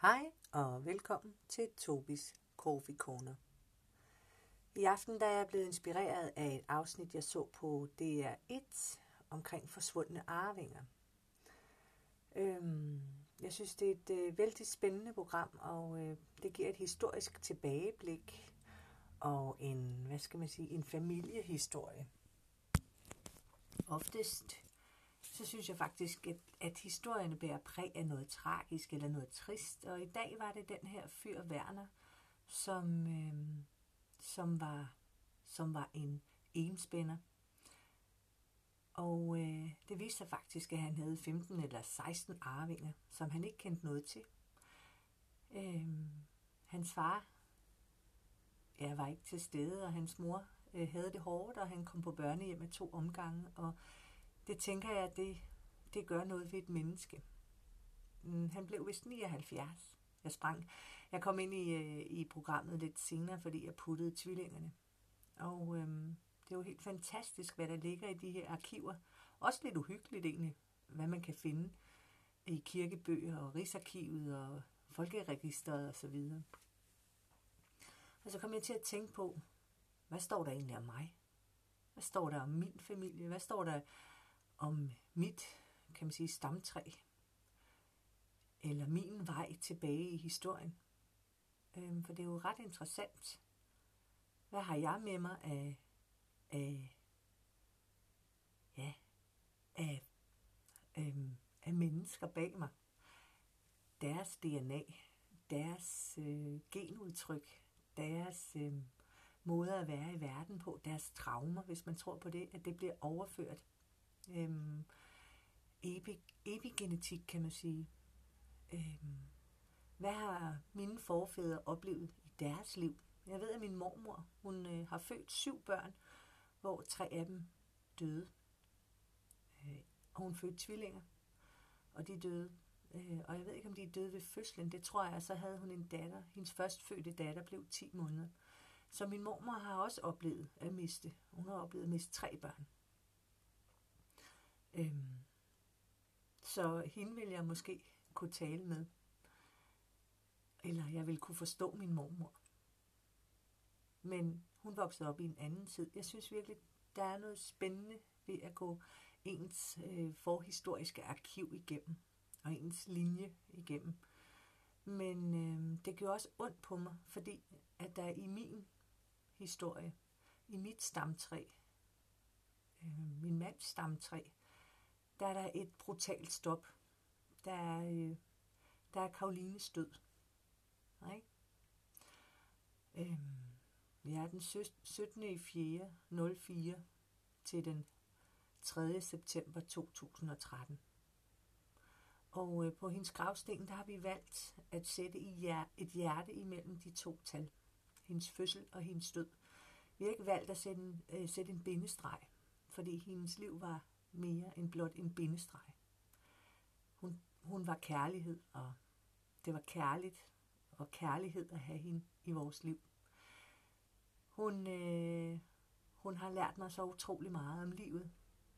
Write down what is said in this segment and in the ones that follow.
Hej og velkommen til Tobis Coffee Corner. I aften der er jeg blevet inspireret af et afsnit, jeg så på DR1 omkring forsvundne arvinger. Øhm, jeg synes, det er et øh, vældig spændende program, og øh, det giver et historisk tilbageblik og en, hvad skal man sige, en familiehistorie. Oftest så synes jeg faktisk, at, at historierne bærer præg af noget tragisk eller noget trist. Og i dag var det den her fyr Werner, som, øh, som, var, som var en enspænder. Og øh, det viste sig faktisk, at han havde 15 eller 16 arvinger, som han ikke kendte noget til. Øh, hans far ja, var ikke til stede, og hans mor øh, havde det hårdt, og han kom på børnehjem med to omgange, og det tænker jeg, det, det gør noget ved et menneske. Mm, han blev vist 79. Jeg sprang. Jeg kom ind i, øh, i programmet lidt senere, fordi jeg puttede tvillingerne. Og øhm, det er jo helt fantastisk, hvad der ligger i de her arkiver. Også lidt uhyggeligt egentlig, hvad man kan finde i kirkebøger og Rigsarkivet og Folkeregisteret osv. Og, og så kom jeg til at tænke på, hvad står der egentlig om mig? Hvad står der om min familie? Hvad står der om mit, kan man sige, stamtræ, eller min vej tilbage i historien. Øhm, for det er jo ret interessant. Hvad har jeg med mig af, af ja, af, øhm, af mennesker bag mig? Deres DNA, deres øh, genudtryk, deres øh, måde at være i verden på, deres traumer, hvis man tror på det, at det bliver overført Øhm, epi, epigenetik, kan man sige. Øhm, hvad har mine forfædre oplevet i deres liv? Jeg ved, at min mormor, hun øh, har født syv børn, hvor tre af dem døde. Øh, og hun fødte tvillinger, og de døde. Øh, og jeg ved ikke, om de døde ved fødslen. Det tror jeg, så havde hun en datter. Hendes førstfødte datter blev 10 måneder. Så min mormor har også oplevet at miste. Hun har oplevet at miste tre børn. Øhm, så hende vil jeg måske kunne tale med. Eller jeg vil kunne forstå min mormor. Men hun voksede op i en anden tid. Jeg synes virkelig, der er noget spændende ved at gå ens øh, forhistoriske arkiv igennem. Og ens linje igennem. Men øh, det gjorde også ondt på mig, fordi at der i min historie, i mit stamtræ, øh, min mands stamtræ, der er der et brutalt stop. Der er, øh, der er Karolines død. Nej? Øhm, vi er den 17. i 4. 04 til den 3. september 2013. Og øh, på hendes gravsten, der har vi valgt at sætte i hjer- et hjerte imellem de to tal. Hendes fødsel og hendes død. Vi har ikke valgt at sætte en, øh, sætte en bindestreg, fordi hendes liv var mere end blot en bindestreg. Hun, hun var kærlighed, og det var kærligt og kærlighed at have hende i vores liv. Hun, øh, hun har lært mig så utrolig meget om livet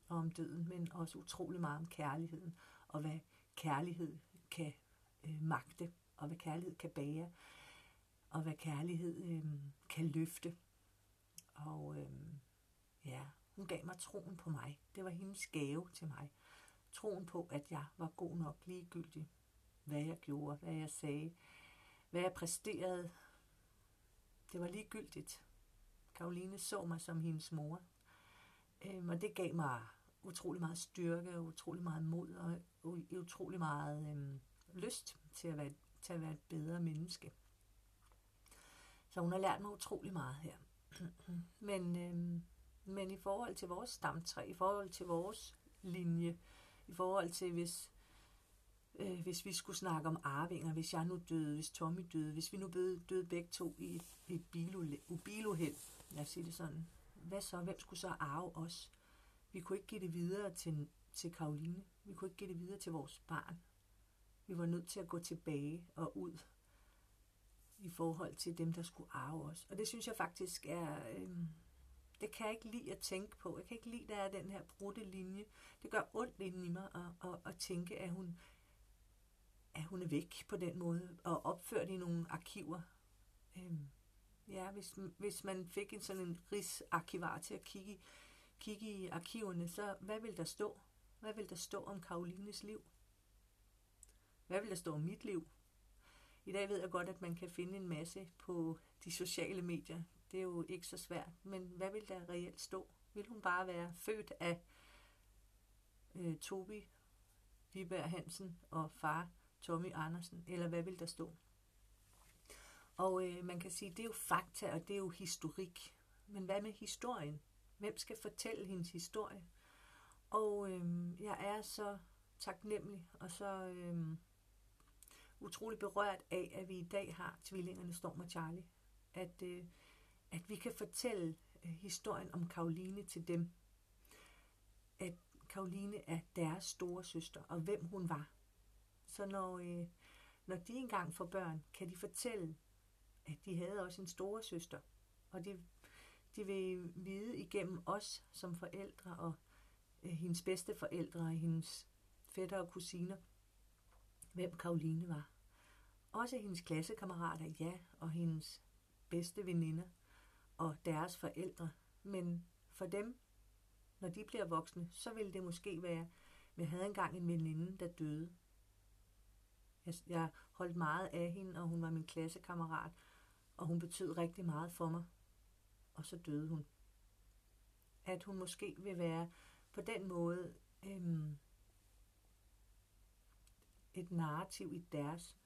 og om døden, men også utrolig meget om kærligheden, og hvad kærlighed kan øh, magte, og hvad kærlighed kan bære, og hvad kærlighed øh, kan løfte. Og øh, ja, hun gav mig troen på mig. Det var hendes gave til mig. Troen på, at jeg var god nok ligegyldig. Hvad jeg gjorde, hvad jeg sagde, hvad jeg præsterede. Det var ligegyldigt. Karoline så mig som hendes mor. Øhm, og det gav mig utrolig meget styrke, utrolig meget mod og utrolig meget øhm, lyst til at, være, til at være et bedre menneske. Så hun har lært mig utrolig meget her. Men øhm, men i forhold til vores stamtræ, i forhold til vores linje, i forhold til hvis, øh, hvis vi skulle snakke om arvinger, hvis jeg nu døde, hvis Tommy døde, hvis vi nu døde, døde begge to i et, et biloheld, lad os sige det sådan, hvad så? Hvem skulle så arve os? Vi kunne ikke give det videre til, til Karoline. Vi kunne ikke give det videre til vores barn. Vi var nødt til at gå tilbage og ud i forhold til dem, der skulle arve os. Og det synes jeg faktisk er, øh, det kan jeg ikke lide at tænke på. Jeg kan ikke lide, at der er den her brudte linje. Det gør ondt inden i mig at, at, at tænke, at hun at hun er væk på den måde, og opført i nogle arkiver. Øhm, ja, hvis, hvis man fik en sådan en rigsarkivar til at kigge, kigge i arkiverne, så hvad vil der stå? Hvad vil der stå om Karolines liv? Hvad vil der stå om mit liv? I dag ved jeg godt, at man kan finde en masse på de sociale medier. Det er jo ikke så svært. Men hvad vil der reelt stå? Vil hun bare være født af øh, Tobi Viberg Hansen og far Tommy Andersen? Eller hvad vil der stå? Og øh, man kan sige, det er jo fakta, og det er jo historik. Men hvad med historien? Hvem skal fortælle hendes historie? Og øh, jeg er så taknemmelig og så øh, utrolig berørt af, at vi i dag har tvillingerne Storm og Charlie. At, øh, at vi kan fortælle øh, historien om Karoline til dem. At Karoline er deres store søster, og hvem hun var. Så når, øh, når de engang får børn, kan de fortælle, at de havde også en store søster. Og de, de vil vide igennem os som forældre og øh, hendes bedste forældre og hendes fætter og kusiner, hvem Karoline var. Også hendes klassekammerater, ja, og hendes bedste veninder og deres forældre. Men for dem, når de bliver voksne, så vil det måske være, jeg havde engang en veninde, der døde. Jeg, jeg holdt meget af hende, og hun var min klassekammerat, og hun betød rigtig meget for mig. Og så døde hun. At hun måske vil være på den måde øhm, et narrativ i deres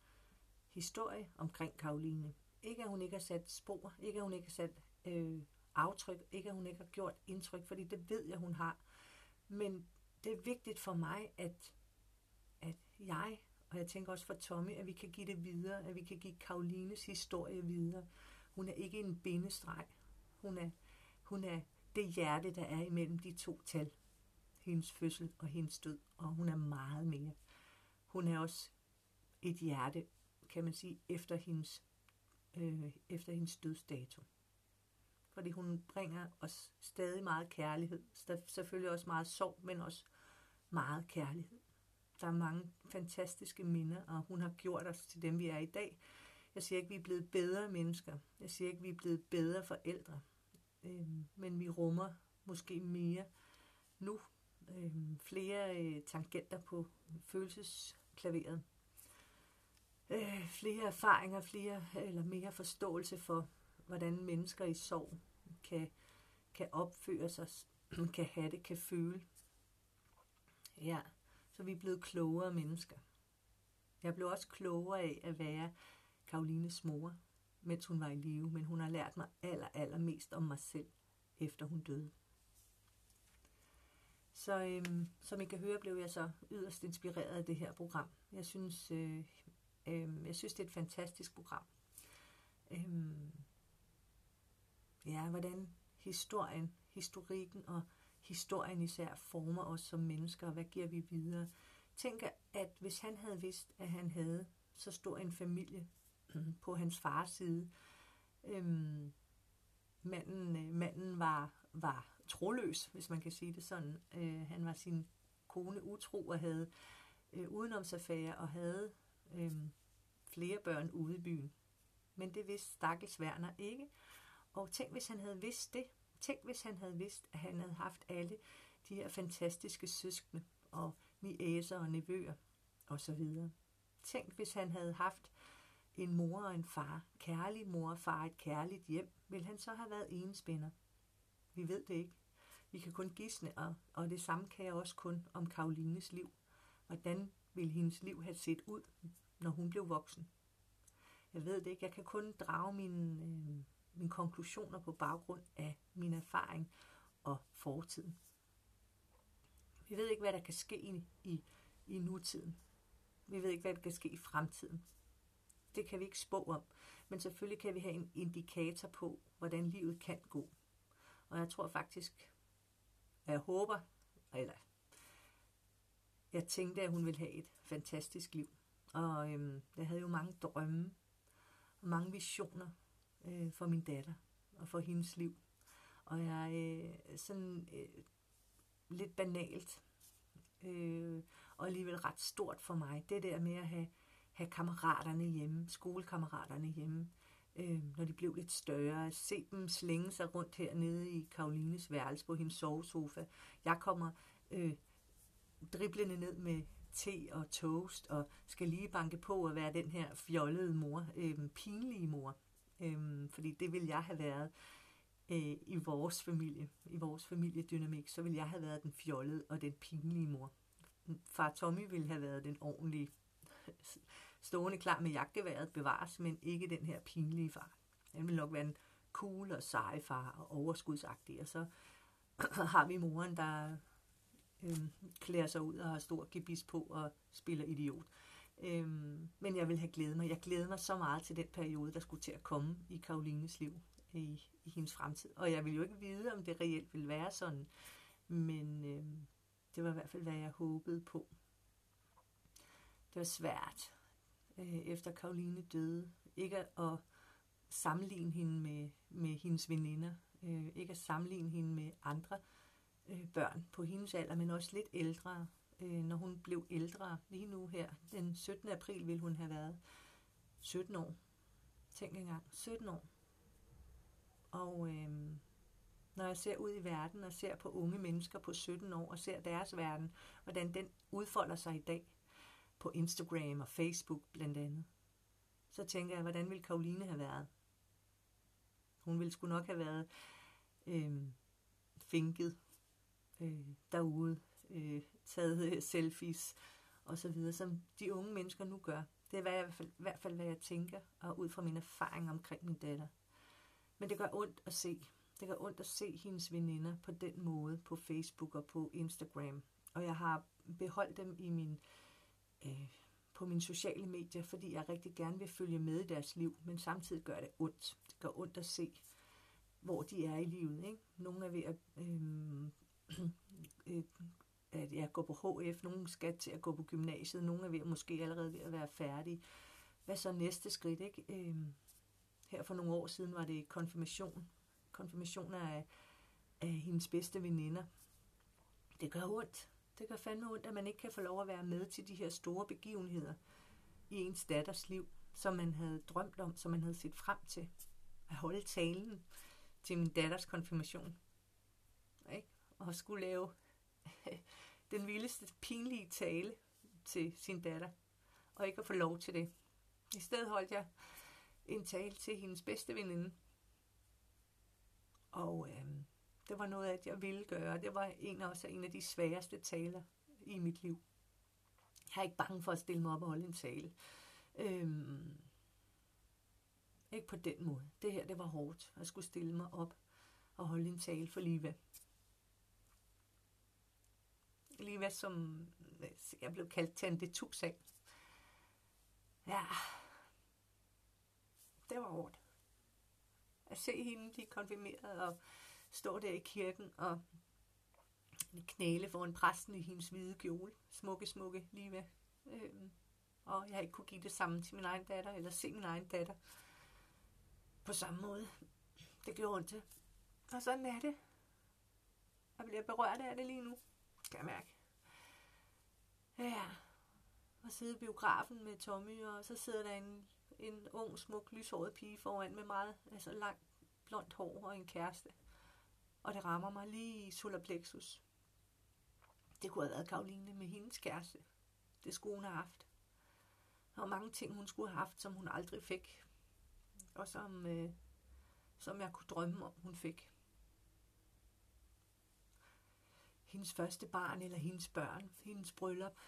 historie omkring Karoline. Ikke at hun ikke har sat spor, ikke at hun ikke har sat øh, aftryk, ikke at hun ikke har gjort indtryk, fordi det ved jeg, hun har. Men det er vigtigt for mig, at, at jeg, og jeg tænker også for Tommy, at vi kan give det videre, at vi kan give Karolines historie videre. Hun er ikke en bindestreg. Hun er, hun er det hjerte, der er imellem de to tal. Hendes fødsel og hendes død, og hun er meget mere. Hun er også et hjerte kan man sige, efter hendes, øh, efter hendes dødsdato. Fordi hun bringer os stadig meget kærlighed. Selvfølgelig også meget sorg, men også meget kærlighed. Der er mange fantastiske minder, og hun har gjort os til dem, vi er i dag. Jeg siger ikke, vi er blevet bedre mennesker. Jeg siger ikke, vi er blevet bedre forældre. Øh, men vi rummer måske mere nu. Øh, flere øh, tangenter på følelsesklaveret øh, flere erfaringer, flere eller mere forståelse for, hvordan mennesker i sorg kan, kan opføre sig, kan have det, kan føle. Ja, så vi er blevet klogere mennesker. Jeg blev også klogere af at være Karolines mor, mens hun var i live, men hun har lært mig aller, aller mest om mig selv, efter hun døde. Så øhm, som I kan høre, blev jeg så yderst inspireret af det her program. Jeg synes, øh, øh, jeg synes, det er et fantastisk program. Øhm, ja, hvordan historien, historikken og historien især former os som mennesker, og hvad giver vi videre. Tænk, at hvis han havde vidst, at han havde så stor en familie på hans fars side, øhm, manden, øh, manden var, var troløs, hvis man kan sige det sådan. Øh, han var sin kone utro og havde øh, udenomsaffære og havde øh, flere børn ude i byen. Men det vidste Stakkels Werner ikke. Og tænk, hvis han havde vidst det. Tænk, hvis han havde vidst, at han havde haft alle de her fantastiske søskende og niæser og nevøer og så videre. Tænk, hvis han havde haft en mor og en far, kærlig mor og far, et kærligt hjem, ville han så have været enespænder? Vi ved det ikke. Vi kan kun gisne, og, og det samme kan jeg også kun om Karolines liv. Hvordan ville hendes liv have set ud, når hun blev voksen. Jeg ved det ikke. Jeg kan kun drage mine, øh, mine konklusioner på baggrund af min erfaring og fortiden. Vi ved ikke, hvad der kan ske i, i, i nutiden. Vi ved ikke, hvad der kan ske i fremtiden. Det kan vi ikke spå om. Men selvfølgelig kan vi have en indikator på, hvordan livet kan gå. Og jeg tror faktisk, jeg håber, eller jeg tænkte, at hun ville have et fantastisk liv. Og øhm, jeg havde jo mange drømme og mange visioner øh, for min datter og for hendes liv. Og jeg øh, sådan øh, lidt banalt øh, og alligevel ret stort for mig, det der med at have have kammeraterne hjemme, skolekammeraterne hjemme, øh, når de blev lidt større. Se dem slænge sig rundt hernede i Karolines værelse på hendes sovesofa. Jeg kommer øh, driblende ned med te og toast, og skal lige banke på at være den her fjollede mor, øh, pinlige mor. Øh, fordi det ville jeg have været øh, i vores familie, i vores familiedynamik, så ville jeg have været den fjollede og den pinlige mor. Far Tommy ville have været den ordentlige, stående klar med jagtgeværet bevares, men ikke den her pinlige far. Han ville nok være en cool og sej far og overskudsagtig, og så har vi moren, der øh, klæder sig ud og har stor gebis på og spiller idiot. Øh, men jeg vil have glædet mig. Jeg glæder mig så meget til den periode, der skulle til at komme i Karolines liv i, i hendes fremtid. Og jeg vil jo ikke vide, om det reelt vil være sådan, men øhm, det var i hvert fald, hvad jeg håbede på. Det var svært, øh, efter Karoline døde, ikke at sammenligne hende med, med hendes veninder, øh, ikke at sammenligne hende med andre øh, børn på hendes alder, men også lidt ældre, øh, når hun blev ældre. Lige nu her, den 17. april, ville hun have været 17 år. Tænk engang, 17 år. Og øh, når jeg ser ud i verden og ser på unge mennesker på 17 år og ser deres verden, hvordan den udfolder sig i dag på Instagram og Facebook blandt andet, så tænker jeg, hvordan ville Karoline have været? Hun ville sgu nok have været øh, finket øh, derude, øh, taget øh, selfies og så videre, som de unge mennesker nu gør. Det er hvad jeg, i, hvert fald, i hvert fald, hvad jeg tænker, og ud fra min erfaring omkring min datter. Men det gør ondt at se. Det gør ondt at se hendes veninder på den måde på Facebook og på Instagram. Og jeg har beholdt dem i min, øh, på mine sociale medier, fordi jeg rigtig gerne vil følge med i deres liv, men samtidig gør det ondt. Det gør ondt at se, hvor de er i livet. Ikke? Nogle er ved at, øhm, øh, øh, at jeg går på HF, nogen skal til at gå på gymnasiet, nogen er ved, måske allerede ved at være færdige. Hvad så næste skridt? Ikke? Øh, her for nogle år siden var det konfirmation. Konfirmation af, af hendes bedste veninder. Det gør ondt. Det gør fandme ondt, at man ikke kan få lov at være med til de her store begivenheder i ens datters liv, som man havde drømt om, som man havde set frem til. At holde talen til min datters konfirmation. Ikke? Og skulle lave den vildeste pinlige tale til sin datter. Og ikke at få lov til det. I stedet holdt jeg en tale til hendes bedste veninde. Og øh, det var noget, at jeg ville gøre. Det var en også en af de sværeste taler i mit liv. Jeg er ikke bange for at stille mig op og holde en tale. Øh, ikke på den måde. Det her, det var hårdt. at skulle stille mig op og holde en tale for Liva. Liva, som jeg blev kaldt Tante Tusag. Ja, det var hårdt. At se hende blive konfirmeret og stå der i kirken og knæle foran præsten i hendes hvide kjole. Smukke, smukke, lige ved. Øhm, og jeg ikke kunne give det samme til min egen datter, eller se min egen datter på samme måde. Det gjorde ondt. Og sådan er det. Jeg bliver berørt af det lige nu, kan jeg mærke. Ja, og sidde i biografen med Tommy, og så sidder der en en ung, smuk, lyshåret pige foran med meget altså langt blondt hår og en kæreste. Og det rammer mig lige i solar plexus. Det kunne have været Karoline med hendes kæreste. Det skulle hun have haft. Der var mange ting, hun skulle have haft, som hun aldrig fik. Og som, øh, som jeg kunne drømme om, hun fik. Hendes første barn eller hendes børn, hendes bryllup,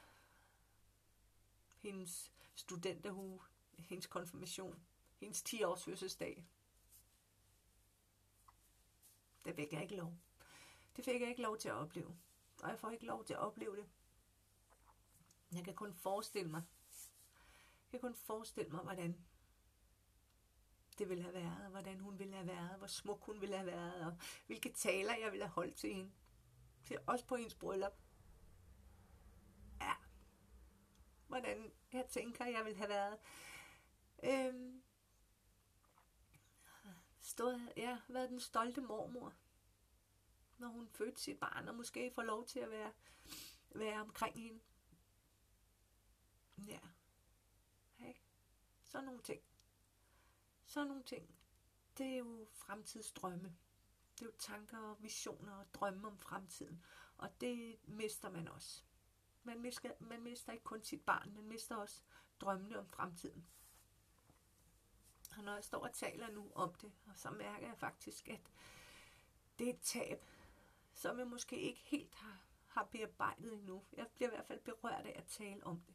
hendes studenterhue, hendes konfirmation, hendes 10 års fødselsdag. Det fik jeg ikke lov. Det fik jeg ikke lov til at opleve. Og jeg får ikke lov til at opleve det. Jeg kan kun forestille mig. Jeg kan kun forestille mig, hvordan det ville have været, hvordan hun ville have været, hvor smuk hun ville have været, og hvilke taler jeg ville have holdt til hende. Til også på ens bryllup. Ja. Hvordan jeg tænker, jeg ville have været Øhm, stået, ja, været den stolte mormor, når hun fødte sit barn, og måske får lov til at være, være omkring hende. Ja. Sådan nogle ting. Sådan nogle ting. Det er jo fremtidsdrømme. Det er jo tanker og visioner og drømme om fremtiden. Og det mister man også. Man mister, man mister ikke kun sit barn, man mister også drømmene om fremtiden. Og når jeg står og taler nu om det, så mærker jeg faktisk, at det er et tab, som jeg måske ikke helt har, har bearbejdet endnu. Jeg bliver i hvert fald berørt af at tale om det.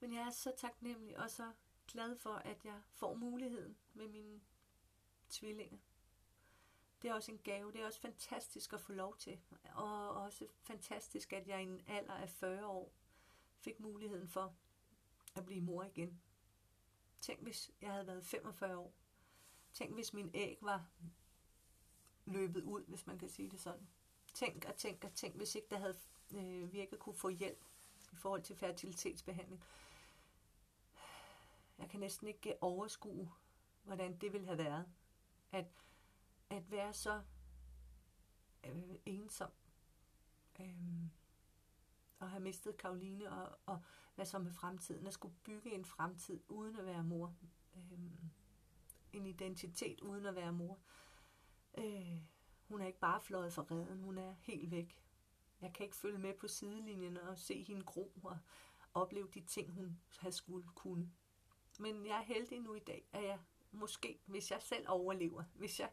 Men jeg er så taknemmelig og så glad for, at jeg får muligheden med mine tvillinger. Det er også en gave. Det er også fantastisk at få lov til. Og også fantastisk, at jeg i en alder af 40 år fik muligheden for at blive mor igen. Tænk, hvis jeg havde været 45 år. Tænk, hvis min æg var løbet ud, hvis man kan sige det sådan. Tænk og tænk og tænk, hvis ikke der havde øh, virket kunne få hjælp i forhold til fertilitetsbehandling. Jeg kan næsten ikke overskue, hvordan det ville have været. At, at være så øh, ensom. Øh, og have mistet Karoline, og, og hvad så med fremtiden? At skulle bygge en fremtid uden at være mor. Øh, en identitet uden at være mor. Øh, hun er ikke bare fløjet for redden, hun er helt væk. Jeg kan ikke følge med på sidelinjen og se hende gro og opleve de ting, hun har skulle kunne. Men jeg er heldig nu i dag, at jeg måske, hvis jeg selv overlever, hvis jeg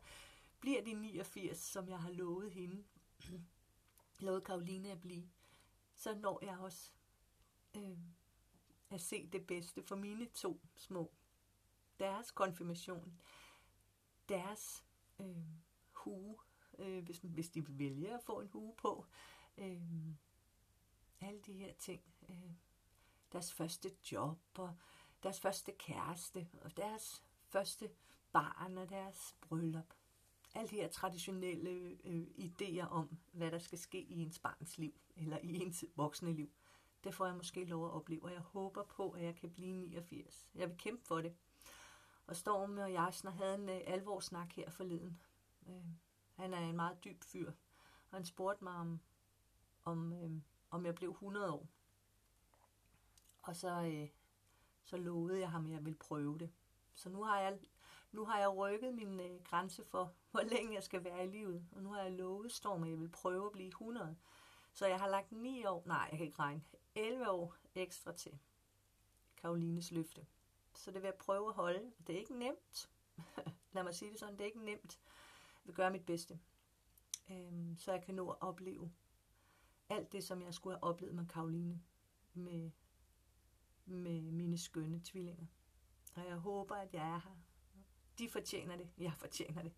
bliver de 89, som jeg har lovet hende, lovet Karoline at blive, så når jeg også øh, at se det bedste for mine to små. Deres konfirmation, deres øh, hue, øh, hvis, hvis de vil vælge at få en hue på, øh, alle de her ting, øh, deres første job og deres første kæreste og deres første barn og deres bryllup. Alle de her traditionelle øh, idéer om, hvad der skal ske i ens barns liv, eller i ens voksne liv. Det får jeg måske lov at opleve, og jeg håber på, at jeg kan blive 89. Jeg vil kæmpe for det. Og Storm og Jasner havde en øh, alvorsnak her forleden. Øh, han er en meget dyb fyr, og han spurgte mig, om, om, øh, om jeg blev 100 år. Og så, øh, så lovede jeg ham, at jeg ville prøve det. Så nu har jeg, nu har jeg rykket min øh, grænse for, hvor længe jeg skal være i livet. Og nu har jeg lovet Storm, at jeg vil prøve at blive 100. Så jeg har lagt 9 år, nej, jeg kan ikke regne, 11 år ekstra til Karolines løfte. Så det vil jeg prøve at holde. Det er ikke nemt. Lad mig sige det sådan, det er ikke nemt. Jeg vil gøre mit bedste. Øhm, så jeg kan nå at opleve alt det, som jeg skulle have oplevet med Karoline. Med, med mine skønne tvillinger. Og jeg håber, at jeg er her. De fortjener det. Jeg fortjener det.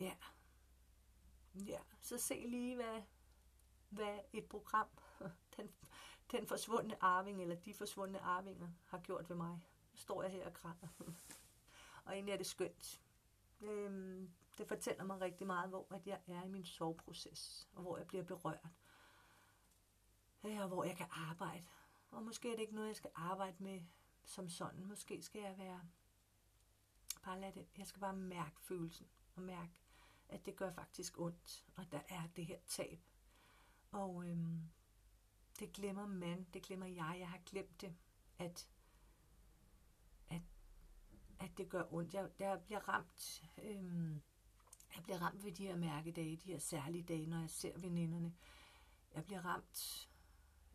Ja. Ja, så se lige, hvad, hvad et program, den, den forsvundne arving, eller de forsvundne arvinger, har gjort ved mig. Så står jeg her og græder. og egentlig er det skønt. Øhm, det fortæller mig rigtig meget, hvor at jeg er i min soveproces, og hvor jeg bliver berørt. Og hvor jeg kan arbejde. Og måske er det ikke noget, jeg skal arbejde med som sådan. Måske skal jeg være... Bare lad det. Jeg skal bare mærke følelsen. Og mærke, at det gør faktisk ondt. Og der er det her tab. Og øhm, det glemmer man. Det glemmer jeg. Jeg har glemt det. At, at, at det gør ondt. Jeg, jeg bliver ramt... Øhm, jeg bliver ramt ved de her mærkedage, de her særlige dage, når jeg ser veninderne. Jeg bliver ramt,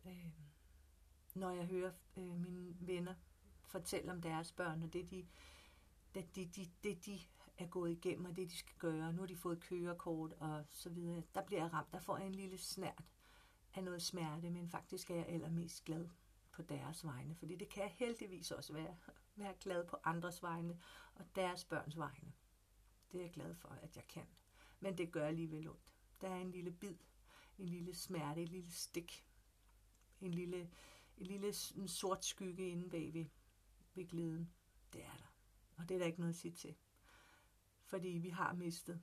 øh, når jeg hører øh, mine venner fortælle om deres børn, og det de, det, de, de, det de er gået igennem, og det de skal gøre. Nu har de fået kørekort og så videre. Der bliver jeg ramt. Der får jeg en lille snært af noget smerte, men faktisk er jeg allermest glad på deres vegne, fordi det kan jeg heldigvis også være. Være glad på andres vegne og deres børns vegne. Det er jeg glad for, at jeg kan. Men det gør alligevel ondt. Der er en lille bid, en lille smerte, et lille stik, en lille, en lille en sort skygge inde bagved ved glæden. Det er der. Og det er der ikke noget at sige til. Fordi vi har mistet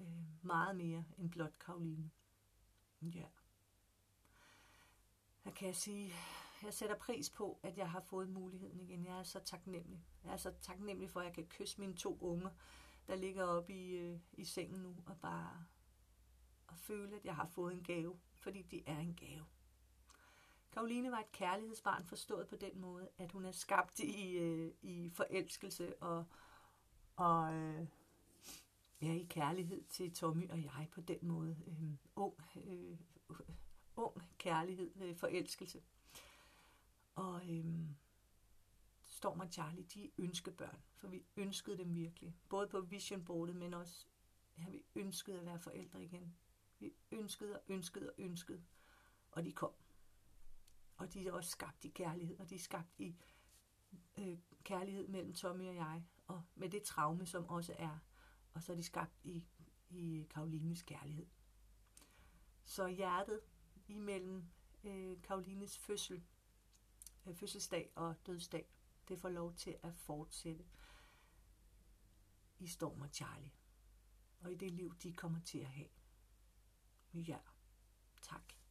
øh, meget mere end blot Karoline. Ja. Der kan jeg sige, jeg sætter pris på, at jeg har fået muligheden igen. Jeg er så taknemmelig. Jeg er så taknemmelig for, at jeg kan kysse mine to unger, der ligger oppe i, øh, i sengen nu, og bare og føle, at jeg har fået en gave, fordi det er en gave. Karoline var et kærlighedsbarn forstået på den måde, at hun er skabt i, øh, i forelskelse og, og øh, ja, i kærlighed til Tommy og jeg på den måde. Øh, ung, øh, ung kærlighed, øh, forelskelse. Og øh, Storm og Charlie, de er ønskebørn, for vi ønskede dem virkelig. Både på visionboardet, men også, ja, vi ønskede at være forældre igen. Vi ønskede og ønskede og ønskede, og de kom. Og de er også skabt i kærlighed, og de er skabt i øh, kærlighed mellem Tommy og jeg, og med det traume, som også er. Og så er de skabt i, i Karolines kærlighed. Så hjertet imellem øh, Karolines fødsel, øh, fødselsdag og dødsdag, det får lov til at fortsætte i Storm og Charlie. Og i det liv, de kommer til at have. Ja, tak.